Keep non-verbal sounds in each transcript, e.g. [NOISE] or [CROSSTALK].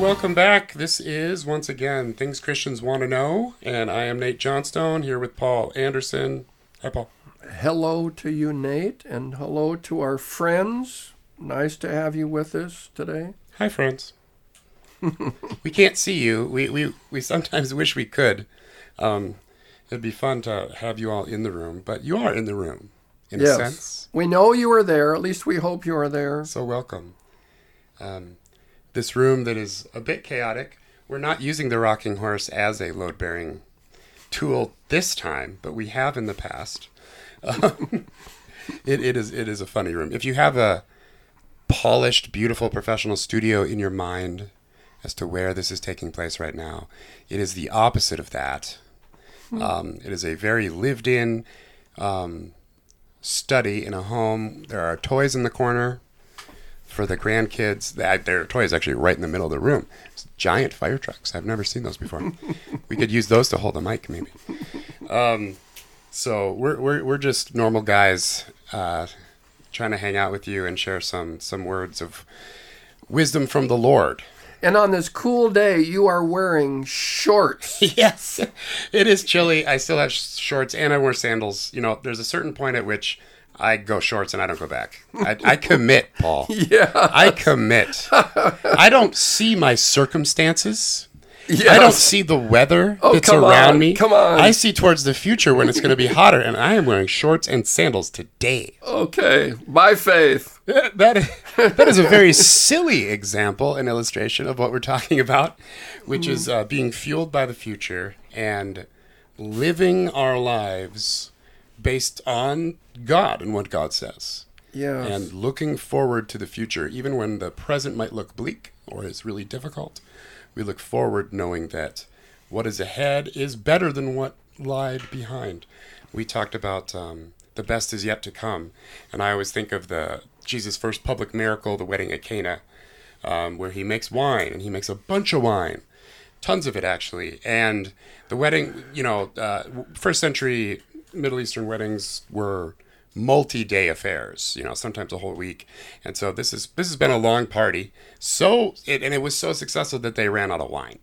welcome back. This is once again Things Christians Want to Know, and I am Nate Johnstone here with Paul Anderson. Hi, Paul. Hello to you, Nate, and hello to our friends. Nice to have you with us today. Hi, friends. [LAUGHS] we can't see you. We, we, we sometimes wish we could. Um, it'd be fun to have you all in the room, but you are in the room, in yes. a sense. We know you are there. At least we hope you are there. So welcome. Um, this room that is a bit chaotic. We're not using the rocking horse as a load bearing tool this time, but we have in the past. [LAUGHS] Um, it, it is it is a funny room. If you have a polished, beautiful professional studio in your mind as to where this is taking place right now, it is the opposite of that. Um, it is a very lived in um, study in a home. There are toys in the corner for the grandkids. That their toy is actually right in the middle of the room. It's giant fire trucks. I've never seen those before. [LAUGHS] we could use those to hold a mic, maybe. Um, so we're we're we're just normal guys uh, trying to hang out with you and share some some words of wisdom from the Lord. And on this cool day, you are wearing shorts. [LAUGHS] yes, it is chilly. I still have shorts and I wear sandals. You know, there's a certain point at which I go shorts and I don't go back. I, I commit, Paul. [LAUGHS] yeah. I commit. I don't see my circumstances. Yeah. I don't see the weather Oh, that's around on, me. come on. I see towards the future when it's going to be hotter, and I am wearing shorts and sandals today. Okay. By faith. That, that is a very silly example and illustration of what we're talking about, which is uh, being fueled by the future and living our lives based on God and what God says. Yes. And looking forward to the future, even when the present might look bleak or is really difficult, we look forward knowing that what is ahead is better than what lied behind. We talked about um, the best is yet to come, and I always think of the Jesus' first public miracle, the wedding at Cana, um, where he makes wine and he makes a bunch of wine, tons of it actually. And the wedding, you know, uh, first century Middle Eastern weddings were multi-day affairs you know sometimes a whole week. And so this is this has been a long party. So it, and it was so successful that they ran out of wine.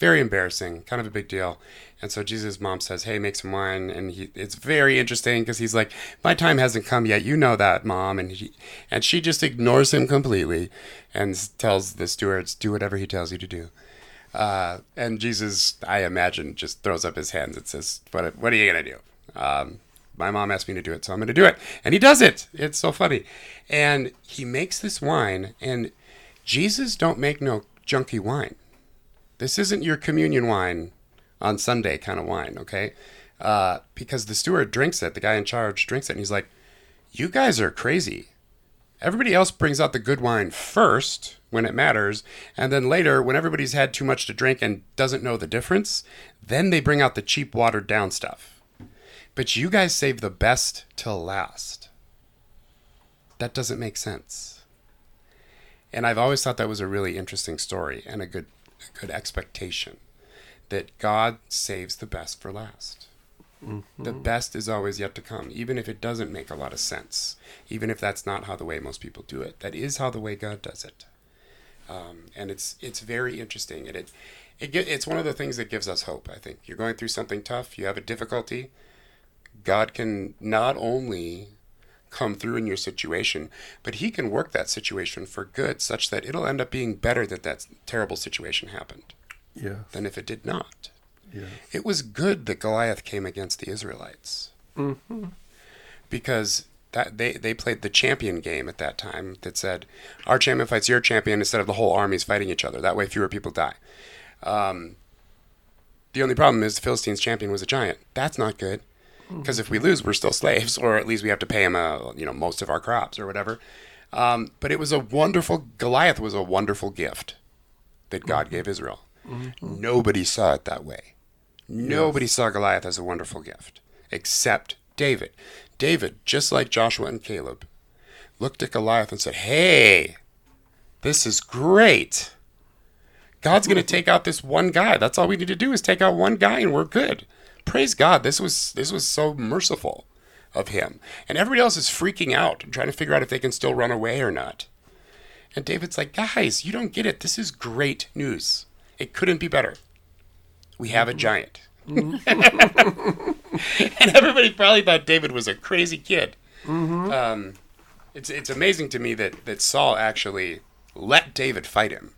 Very embarrassing kind of a big deal. And so jesus mom says hey make some wine. And he, it's very interesting because he's like my time hasn't come yet. You know that mom. And he and she just ignores him completely and tells the stewards do whatever he tells you to do. Uh, and jesus i imagine just throws up his hands and says what, what are you gonna do um, my mom asked me to do it, so I'm going to do it. And he does it. It's so funny. And he makes this wine, and Jesus don't make no junky wine. This isn't your communion wine on Sunday kind of wine, okay? Uh, because the steward drinks it, the guy in charge drinks it, and he's like, You guys are crazy. Everybody else brings out the good wine first when it matters, and then later, when everybody's had too much to drink and doesn't know the difference, then they bring out the cheap, watered down stuff. But you guys save the best till last. That doesn't make sense. And I've always thought that was a really interesting story and a good a good expectation that God saves the best for last. The best is always yet to come, even if it doesn't make a lot of sense, even if that's not how the way most people do it. That is how the way God does it, um, and it's it's very interesting, and it it it's one of the things that gives us hope. I think you're going through something tough, you have a difficulty, God can not only come through in your situation, but He can work that situation for good, such that it'll end up being better that that terrible situation happened Yeah. than if it did not. Yeah. It was good that Goliath came against the Israelites because that they, they played the champion game at that time that said our champion fights your champion instead of the whole armies fighting each other. That way, fewer people die. Um, the only problem is the Philistines' champion was a giant. That's not good because if we lose, we're still slaves, or at least we have to pay him, uh, you know, most of our crops or whatever. Um, but it was a wonderful Goliath was a wonderful gift that God gave Israel. Nobody saw it that way. Nobody saw Goliath as a wonderful gift except David. David, just like Joshua and Caleb, looked at Goliath and said, Hey, this is great. God's going [LAUGHS] to take out this one guy. That's all we need to do is take out one guy and we're good. Praise God. This was this was so merciful of him. And everybody else is freaking out and trying to figure out if they can still run away or not. And David's like, guys, you don't get it. This is great news. It couldn't be better. We have a giant. [LAUGHS] and everybody probably thought David was a crazy kid. Um, it's it's amazing to me that that Saul actually let David fight him.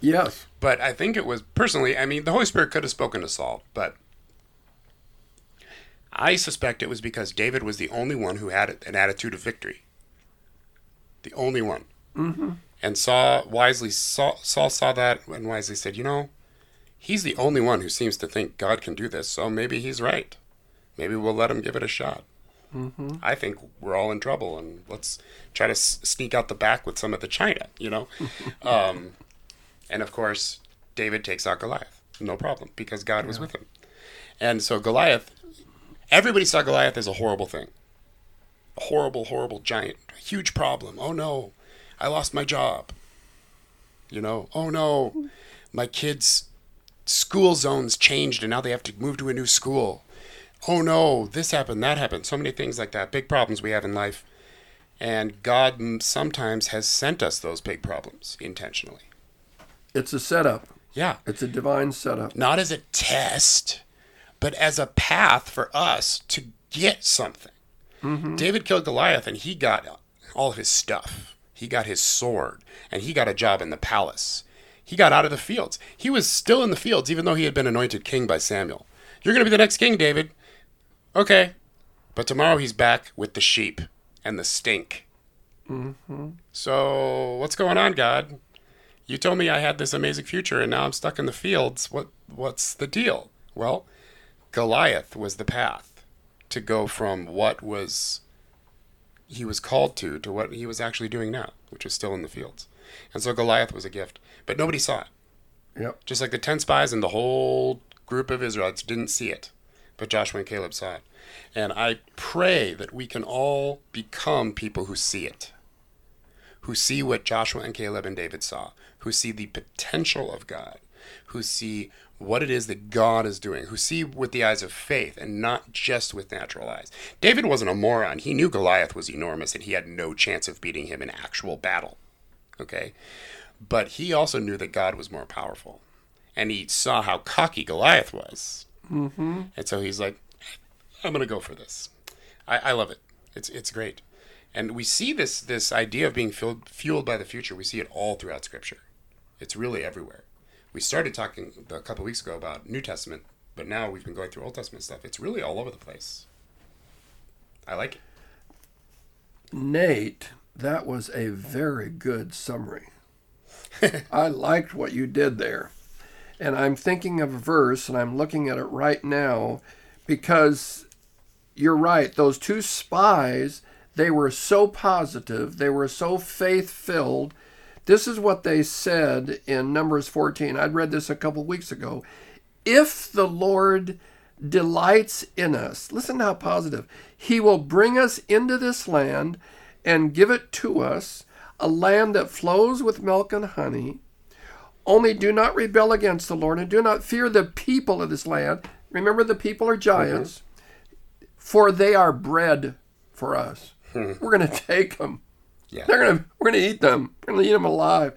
Yes. But I think it was personally. I mean, the Holy Spirit could have spoken to Saul, but I suspect it was because David was the only one who had an attitude of victory. The only one. Mm-hmm. And Saul wisely saw, Saul saw that and wisely said, "You know, he's the only one who seems to think God can do this, so maybe he's right. Maybe we'll let him give it a shot." Mm-hmm. I think we're all in trouble, and let's try to s- sneak out the back with some of the China, you know. [LAUGHS] um, and of course, David takes out Goliath, no problem, because God was with him. And so Goliath, everybody saw Goliath as a horrible thing, a horrible, horrible giant, a huge problem. Oh no, I lost my job. You know, oh no, my kids' school zones changed, and now they have to move to a new school oh no, this happened, that happened. So many things like that, big problems we have in life. And God sometimes has sent us those big problems intentionally. It's a setup. Yeah. It's a divine setup. Not as a test, but as a path for us to get something. Mm-hmm. David killed Goliath and he got all of his stuff. He got his sword and he got a job in the palace. He got out of the fields. He was still in the fields even though he had been anointed king by Samuel. You're going to be the next king, David. Okay. But tomorrow he's back with the sheep and the stink. Mm-hmm. So, what's going on, God? You told me I had this amazing future and now I'm stuck in the fields. What what's the deal? Well, Goliath was the path to go from what was he was called to to what he was actually doing now, which was still in the fields. And so Goliath was a gift, but nobody saw it. Yep. Just like the 10 spies and the whole group of Israelites didn't see it, but Joshua and Caleb saw it. And I pray that we can all become people who see it, who see what Joshua and Caleb and David saw, who see the potential of God, who see what it is that God is doing, who see with the eyes of faith and not just with natural eyes. David wasn't a moron. He knew Goliath was enormous and he had no chance of beating him in actual battle. Okay? But he also knew that God was more powerful. And he saw how cocky Goliath was. Mm-hmm. And so he's like, I'm going to go for this. I, I love it. It's, it's great. And we see this, this idea of being fueled, fueled by the future. We see it all throughout Scripture. It's really everywhere. We started talking a couple weeks ago about New Testament, but now we've been going through Old Testament stuff. It's really all over the place. I like it. Nate, that was a very good summary. I liked what you did there. And I'm thinking of a verse, and I'm looking at it right now because you're right. Those two spies, they were so positive, they were so faith filled. This is what they said in Numbers 14. I'd read this a couple weeks ago. If the Lord delights in us, listen to how positive. He will bring us into this land and give it to us, a land that flows with milk and honey. Only do not rebel against the Lord and do not fear the people of this land. Remember, the people are giants, mm-hmm. for they are bread for us. Hmm. We're going [LAUGHS] to take them. Yeah. They're gonna we're gonna eat them. Eat them alive.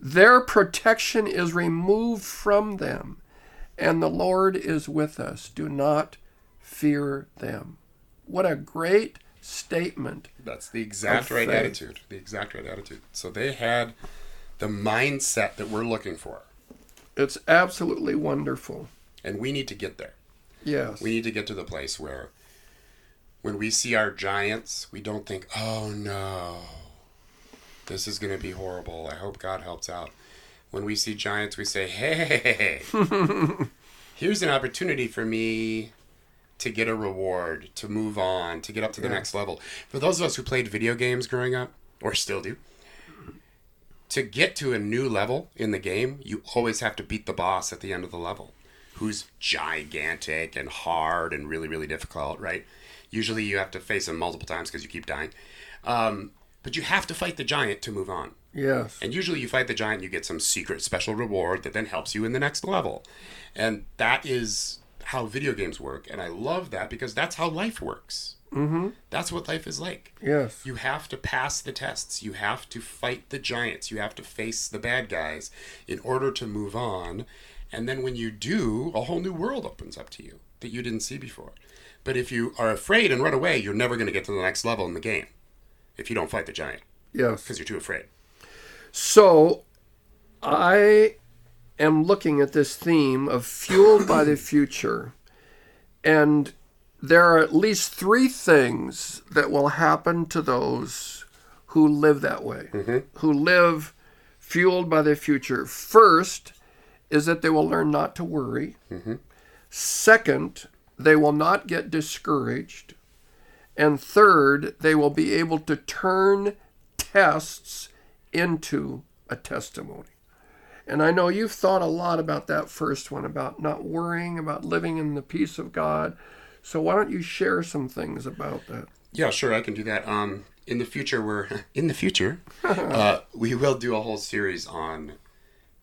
Their protection is removed from them, and the Lord is with us. Do not fear them. What a great statement. That's the exact right faith. attitude. The exact right attitude. So they had the mindset that we're looking for. It's absolutely wonderful. And we need to get there. Yes. We need to get to the place where when we see our giants, we don't think, oh no, this is going to be horrible. I hope God helps out. When we see giants, we say, hey, [LAUGHS] here's an opportunity for me to get a reward, to move on, to get up to the Yeah. next level. For those of us who played video games growing up, or still do, to get to a new level in the game, you always have to beat the boss at the end of the level, who's gigantic and hard and really, really difficult, right? Usually you have to face him multiple times because you keep dying. Um, but you have to fight the giant to move on. yes. And usually you fight the giant, you get some secret special reward that then helps you in the next level. And that is how video games work. And I love that because that's how life works. Mm-hmm. That's what life is like. Yes. You have to pass the tests. You have to fight the giants. You have to face the bad guys in order to move on. And then when you do, a whole new world opens up to you that you didn't see before. But if you are afraid and run away, you're never going to get to the next level in the game if you don't fight the giant Yes. because you're too afraid. So I am looking at this theme of fueled by the future. And there are at least three things that will happen to those who live that way, mm-hmm. who live fueled by the future. First is that they will learn not to worry. Mm-hmm. Second, they will not get discouraged. And third, they will be able to turn tests into a testimony. And I know you've thought a lot about that first one, about not worrying, about living in the peace of God. So why don't you share some things about that? Yeah, sure, I can do that. Um, in the future, we're [LAUGHS] in the future. [LAUGHS] uh, we will do a whole series on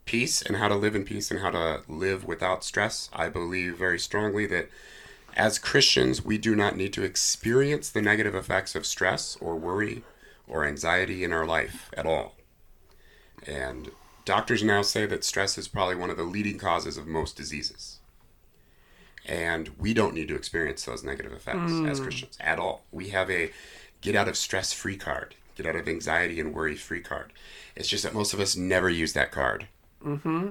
peace and how to live in peace and how to live without stress. I believe very strongly that as Christians, we do not need to experience the negative effects of stress or worry or anxiety in our life at all. And doctors now say that stress is probably one of the leading causes of most diseases. And we don't need to experience those negative effects as Christians at all. We have a get out of stress free card, get out of anxiety and worry free card. It's just that most of us never use that card. Mm-hmm.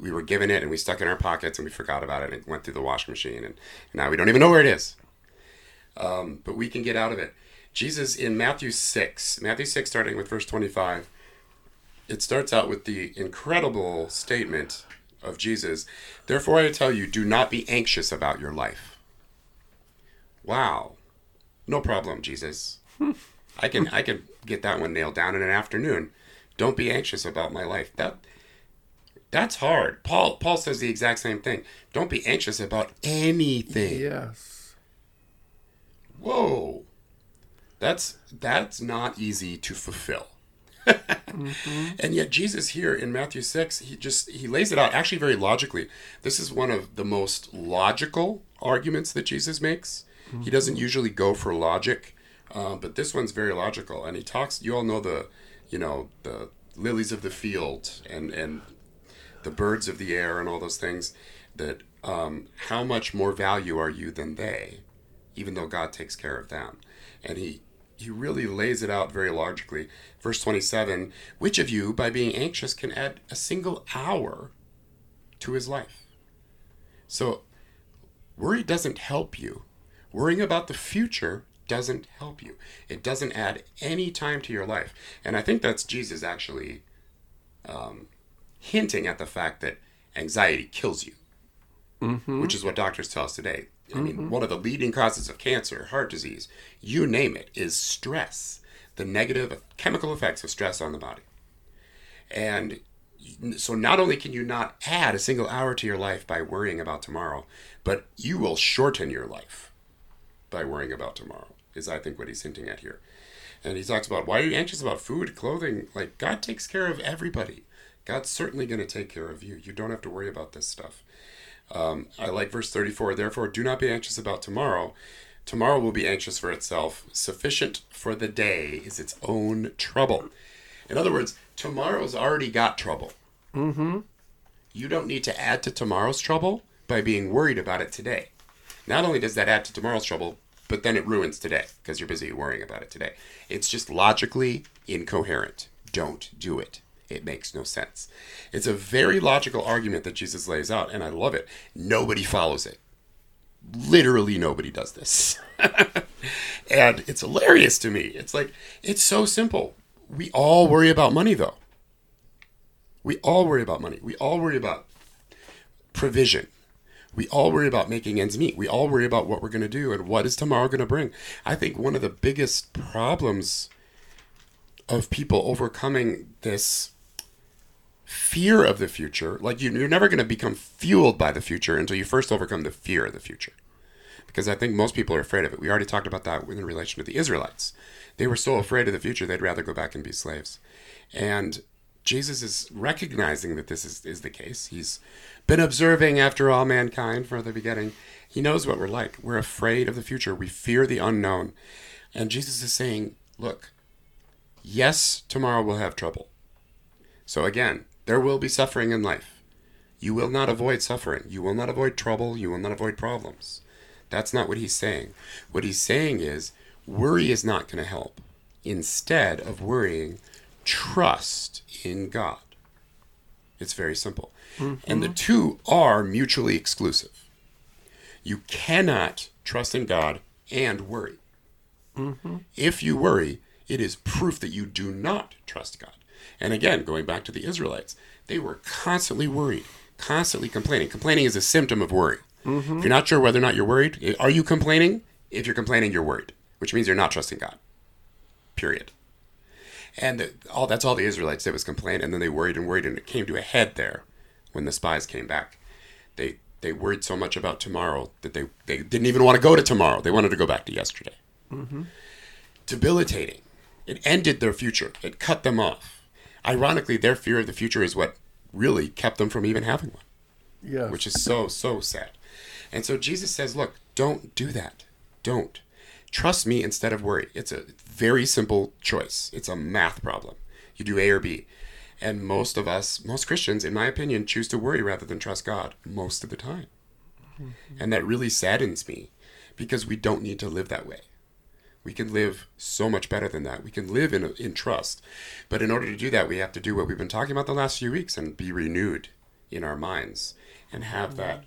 We were given it and we stuck it in our pockets and we forgot about it and it went through the washing machine and now we don't even know where it is. Um, but we can get out of it. Jesus in Matthew 6, Matthew 6, starting with verse 25, it starts out with the incredible statement of Jesus Therefore, I tell you, do not be anxious about your life. Wow. No problem, Jesus. I can I can get that one nailed down in an afternoon. Don't be anxious about my life. That that's hard. Paul Paul says the exact same thing. Don't be anxious about anything. Yes. Whoa. That's that's not easy to fulfill. [LAUGHS] And yet Jesus here in Matthew 6, he just he lays it out actually very logically. This is one of the most logical arguments that Jesus makes. He doesn't usually go for logic, uh, but this one's very logical. And he talks. You all know the, you know, the lilies of the field and and the birds of the air and all those things. That um, how much more value are you than they? even though God takes care of them. And he he really lays it out very logically. Verse 27, which of you by being anxious can add a single hour to his life? So worry doesn't help you. Worrying about the future doesn't help you. It doesn't add any time to your life. And I think that's Jesus actually um, hinting at the fact that anxiety kills you, mm-hmm. which is what doctors tell us today. I mean, mm-hmm. one of the leading causes of cancer, heart disease, you name it, is stress, the negative chemical effects of stress on the body. And so not only can you not add a single hour to your life by worrying about tomorrow, but you will shorten your life by worrying about tomorrow, is I think what he's hinting at here. And he talks about why are you anxious about food, clothing? Like, God takes care of everybody. God's certainly going to take care of you. You don't have to worry about this stuff. Um, I like verse 34. Therefore, do not be anxious about tomorrow. Tomorrow will be anxious for itself. Sufficient for the day is its own trouble. In other words, tomorrow's already got trouble. Mm-hmm. You don't need to add to tomorrow's trouble by being worried about it today. Not only does that add to tomorrow's trouble, but then it ruins today because you're busy worrying about it today. It's just logically incoherent. Don't do it. It makes no sense. It's a very logical argument that Jesus lays out, and I love it. Nobody follows it. Literally nobody does this. [LAUGHS] and it's hilarious to me. It's like, it's so simple. We all worry about money, though. We all worry about money. We all worry about provision. We all worry about making ends meet. We all worry about what we're going to do and what is tomorrow going to bring. I think one of the biggest problems of people overcoming this fear of the future, like you, you're never going to become fueled by the future until you first overcome the fear of the future. Because I think most people are afraid of it. We already talked about that in relation to the Israelites. They were so afraid of the future, they'd rather go back and be slaves. And Jesus is recognizing that this is, is the case. He's been observing after all mankind from the beginning. He knows what we're like. We're afraid of the future. We fear the unknown. And Jesus is saying, look, yes, tomorrow we'll have trouble. So again, there will be suffering in life. You will not avoid suffering. You will not avoid trouble. You will not avoid problems. That's not what he's saying. What he's saying is worry is not going to help. Instead of worrying, trust in God. It's very simple. Mm-hmm. And the two are mutually exclusive. You cannot trust in God and worry. Mm-hmm. If you worry, it is proof that you do not trust God. And again, going back to the Israelites, they were constantly worried, constantly complaining. Complaining is a symptom of worry. Mm-hmm. If you're not sure whether or not you're worried, are you complaining? If you're complaining, you're worried, which means you're not trusting God. Period. And the, all that's all the Israelites did was complain, and then they worried and worried, and it came to a head there when the spies came back. They they worried so much about tomorrow that they, they didn't even want to go to tomorrow. They wanted to go back to yesterday. Mm-hmm. Debilitating. It ended their future. It cut them off. Ironically, their fear of the future is what really kept them from even having one. Yeah. Which is so, so sad. And so Jesus says, look, don't do that. Don't. Trust me instead of worry. It's a very simple choice. It's a math problem. You do A or B. And most of us, most Christians, in my opinion, choose to worry rather than trust God most of the time. Mm-hmm. And that really saddens me because we don't need to live that way. We can live so much better than that. We can live in, in trust. But in order to do that, we have to do what we've been talking about the last few weeks and be renewed in our minds and have that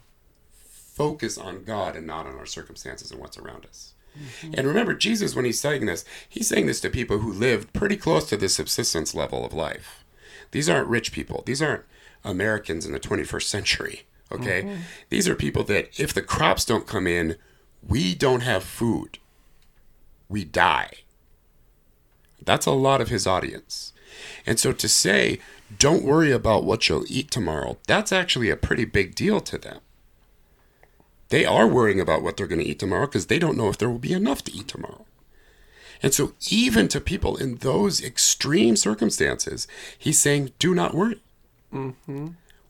focus on God and not on our circumstances and what's around us. Mm-hmm. And remember, Jesus, when he's saying this, he's saying this to people who lived pretty close to the subsistence level of life. These aren't rich people. These aren't Americans in the 21st century. Okay? Mm-hmm. These are people that, if the crops don't come in, we don't have food we die. That's a lot of his audience. And so to say, don't worry about what you'll eat tomorrow, that's actually a pretty big deal to them. They are worrying about what they're going to eat tomorrow because they don't know if there will be enough to eat tomorrow. And so, even to people in those extreme circumstances, he's saying, do not worry. Mm-hmm.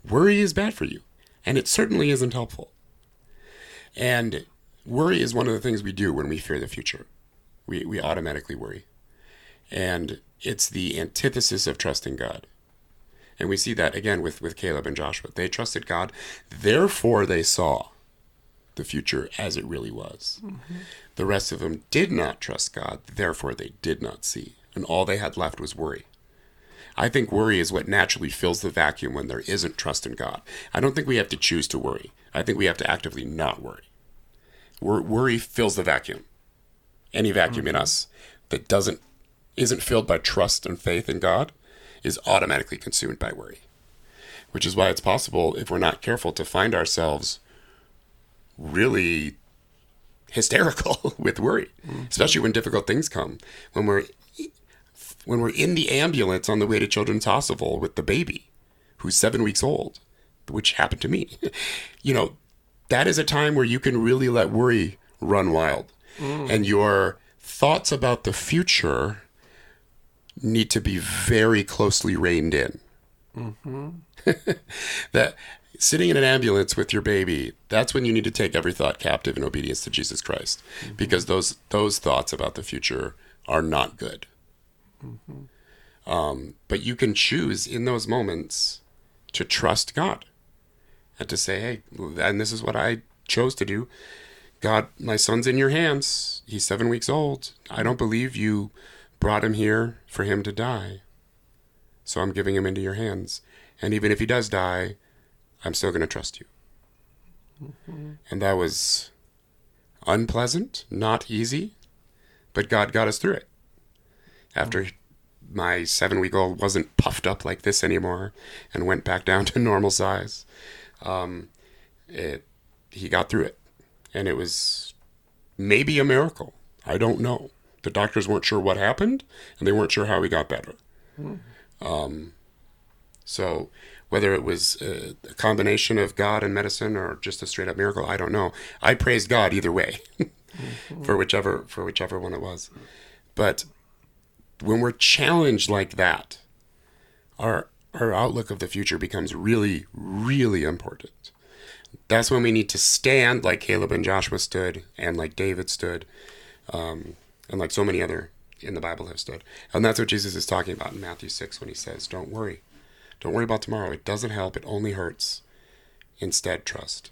Worry is bad for you, and it certainly isn't helpful. And worry is one of the things we do when we fear the future we, we automatically worry. And it's the antithesis of trusting God. And we see that again with, with Caleb and Joshua. They trusted God, therefore they saw the future as it really was. Mm-hmm. The rest of them did not trust God, therefore they did not see. And all they had left was worry. I think worry is what naturally fills the vacuum when there isn't trust in God. I don't think we have to choose to worry. I think we have to actively not worry. worry fills the vacuum any vacuum mm-hmm. in us that doesn't isn't filled by trust and faith in God is automatically consumed by worry. Which is why it's possible if we're not careful to find ourselves really hysterical [LAUGHS] with worry, mm-hmm. especially when difficult things come. When we're when we're in the ambulance on the way to Children's Hospital with the baby who's 7 weeks old, which happened to me. [LAUGHS] you know, that is a time where you can really let worry run wild mm. and your thoughts about the future need to be very closely reined in. Mm-hmm. [LAUGHS] that sitting in an ambulance with your baby, that's when you need to take every thought captive in obedience to Jesus Christ, mm-hmm. because those those thoughts about the future are not good. Mm-hmm. Um, but you can choose in those moments to trust God and to say, "Hey," and this is what I chose to do. God, my son's in your hands. He's seven weeks old. I don't believe you brought him here for him to die. So I'm giving him into your hands. And even if he does die, I'm still going to trust you. Mm-hmm. And that was unpleasant, not easy, but God got us through it. After mm-hmm. my seven week old wasn't puffed up like this anymore and went back down [LAUGHS] to normal size, um, it, he got through it and it was maybe a miracle. I don't know. The doctors weren't sure what happened, and they weren't sure how he got better. Mm. Um, so whether it was a, a, combination of God and medicine or just a straight up miracle, I don't know. I praise God either way, mm-hmm. [LAUGHS] for whichever for whichever one it was. But when we're challenged like that, our our outlook of the future becomes really, really important. That's when we need to stand like Caleb and Joshua stood, and like David stood, um, and like so many other in the Bible have stood. And that's what Jesus is talking about in Matthew 6 when he says, Don't worry. Don't worry about tomorrow. It doesn't help, it only hurts. Instead, trust.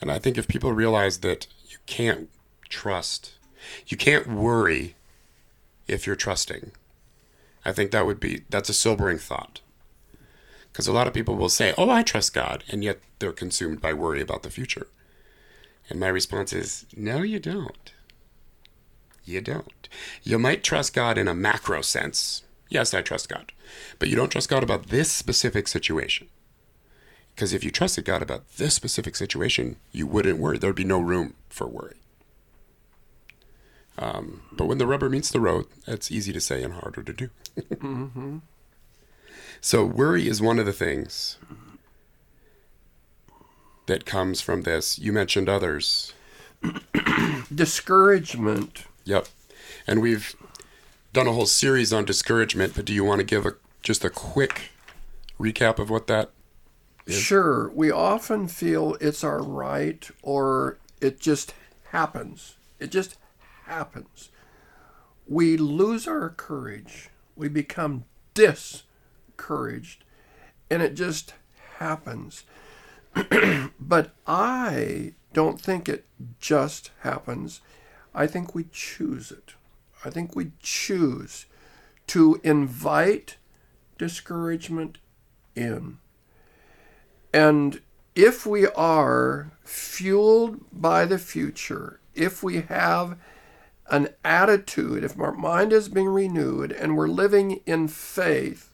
And I think if people realize that you can't trust, you can't worry if you're trusting, I think that would be that's a sobering thought. Because a lot of people will say, "Oh, I trust God," and yet they're consumed by worry about the future. And my response is, "No, you don't. You don't. You might trust God in a macro sense. Yes, I trust God. But you don't trust God about this specific situation. Because if you trusted God about this specific situation, you wouldn't worry. There would be no room for worry. Um, but when the rubber meets the road, it's easy to say and harder to do. [LAUGHS] mm-hmm. So, worry is one of the things that comes from this. You mentioned others. [CLEARS THROAT] Discouragement. Yep. And we've done a whole series on discouragement, but do you want to give a just a quick recap of what that is? Sure. We often feel it's our right or it just happens. It just happens. We lose our courage. We become discouraged. And it just happens. [CLEARS THROAT] but I don't think it just happens. I think we choose it. I think we choose to invite discouragement in. And if we are fueled by the future, if we have an attitude, if our mind is being renewed and we're living in faith,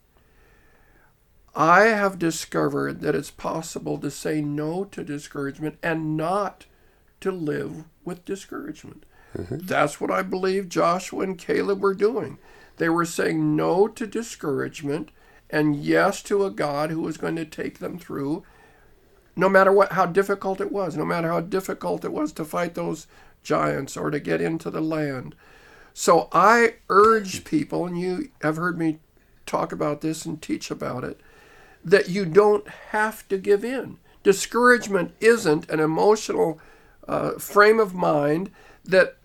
I have discovered that it's possible to say no to discouragement and not to live with discouragement. Mm-hmm. That's what I believe Joshua and Caleb were doing. They were saying no to discouragement and yes to a God who was going to take them through no matter what how difficult it was, no matter how difficult it was to fight those giants or to get into the land. So I urge people, and you have heard me talk about this and teach about it, that you don't have to give in. Discouragement isn't an emotional uh, frame of mind that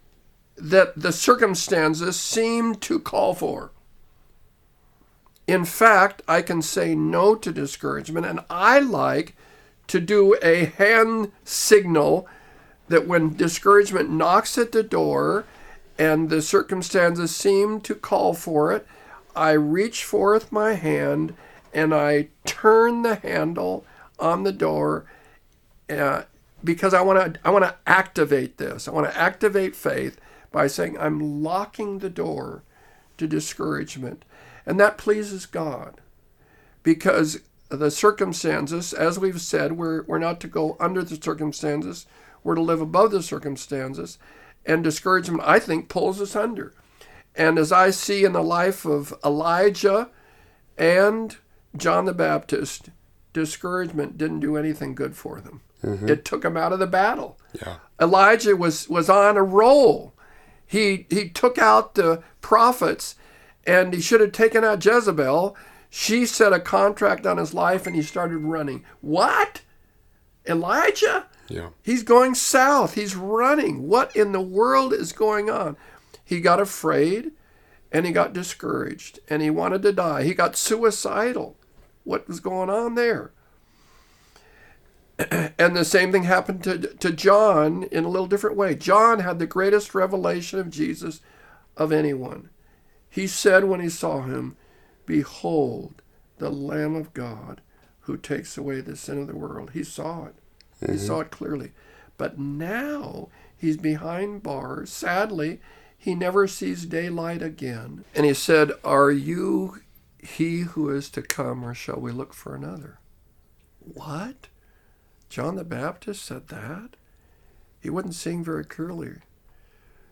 that the circumstances seem to call for. In fact, I can say no to discouragement, and I like to do a hand signal that when discouragement knocks at the door and the circumstances seem to call for it, I reach forth my hand and I turn the handle on the door uh, because I want to I want to activate this. I want to activate faith by saying, I'm locking the door to discouragement. And that pleases God because the circumstances, as we've said, we're, we're not to go under the circumstances, we're to live above the circumstances. And discouragement, I think, pulls us under. And as I see in the life of Elijah and John the Baptist, discouragement didn't do anything good for them. Mm-hmm. It took them out of the battle. Yeah. Elijah was, was on a roll. He he took out the prophets and he should have taken out Jezebel. She set a contract on his life and he started running. What? Elijah? Yeah. He's going south. He's running. What in the world is going on? He got afraid and he got discouraged and he wanted to die. He got suicidal. What was going on there? [CLEARS THROAT] and the same thing happened to, to John in a little different way. John had the greatest revelation of Jesus of anyone. He said when he saw him, Behold, the Lamb of God who takes away the sin of the world. He saw it. Mm-hmm. He saw it clearly. But now he's behind bars. Sadly, he never sees daylight again. And he said, Are you he who is to come, or shall we look for another? What? John the Baptist said that. He wasn't seeing very clearly.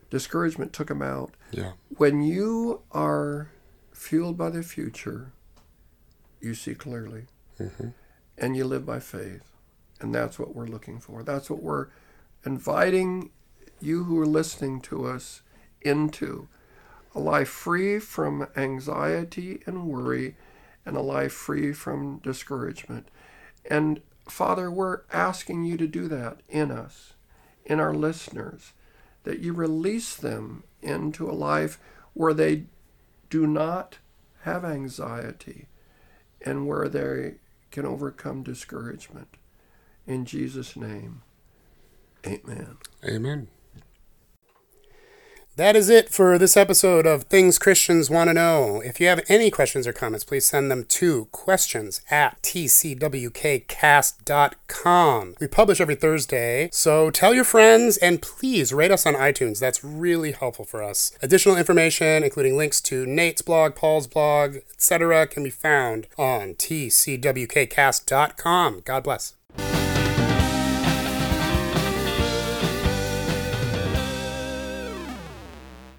Discouragement took him out. Yeah. When you are fueled by the future, you see clearly. Mm-hmm. And you live by faith. And that's what we're looking for. That's what we're inviting you who are listening to us into a life free from anxiety and worry and a life free from discouragement. And Father, we're asking you to do that in us, in our listeners, that you release them into a life where they do not have anxiety and where they can overcome discouragement. In Jesus' name, amen. Amen. That is it for this episode of Things Christians Want to Know. If you have any questions or comments, please send them to questions at tcwkcast.com. We publish every Thursday, so tell your friends and please rate us on iTunes. That's really helpful for us. Additional information, including links to Nate's blog, Paul's blog, etc., can be found on tcwkcast.com. God bless.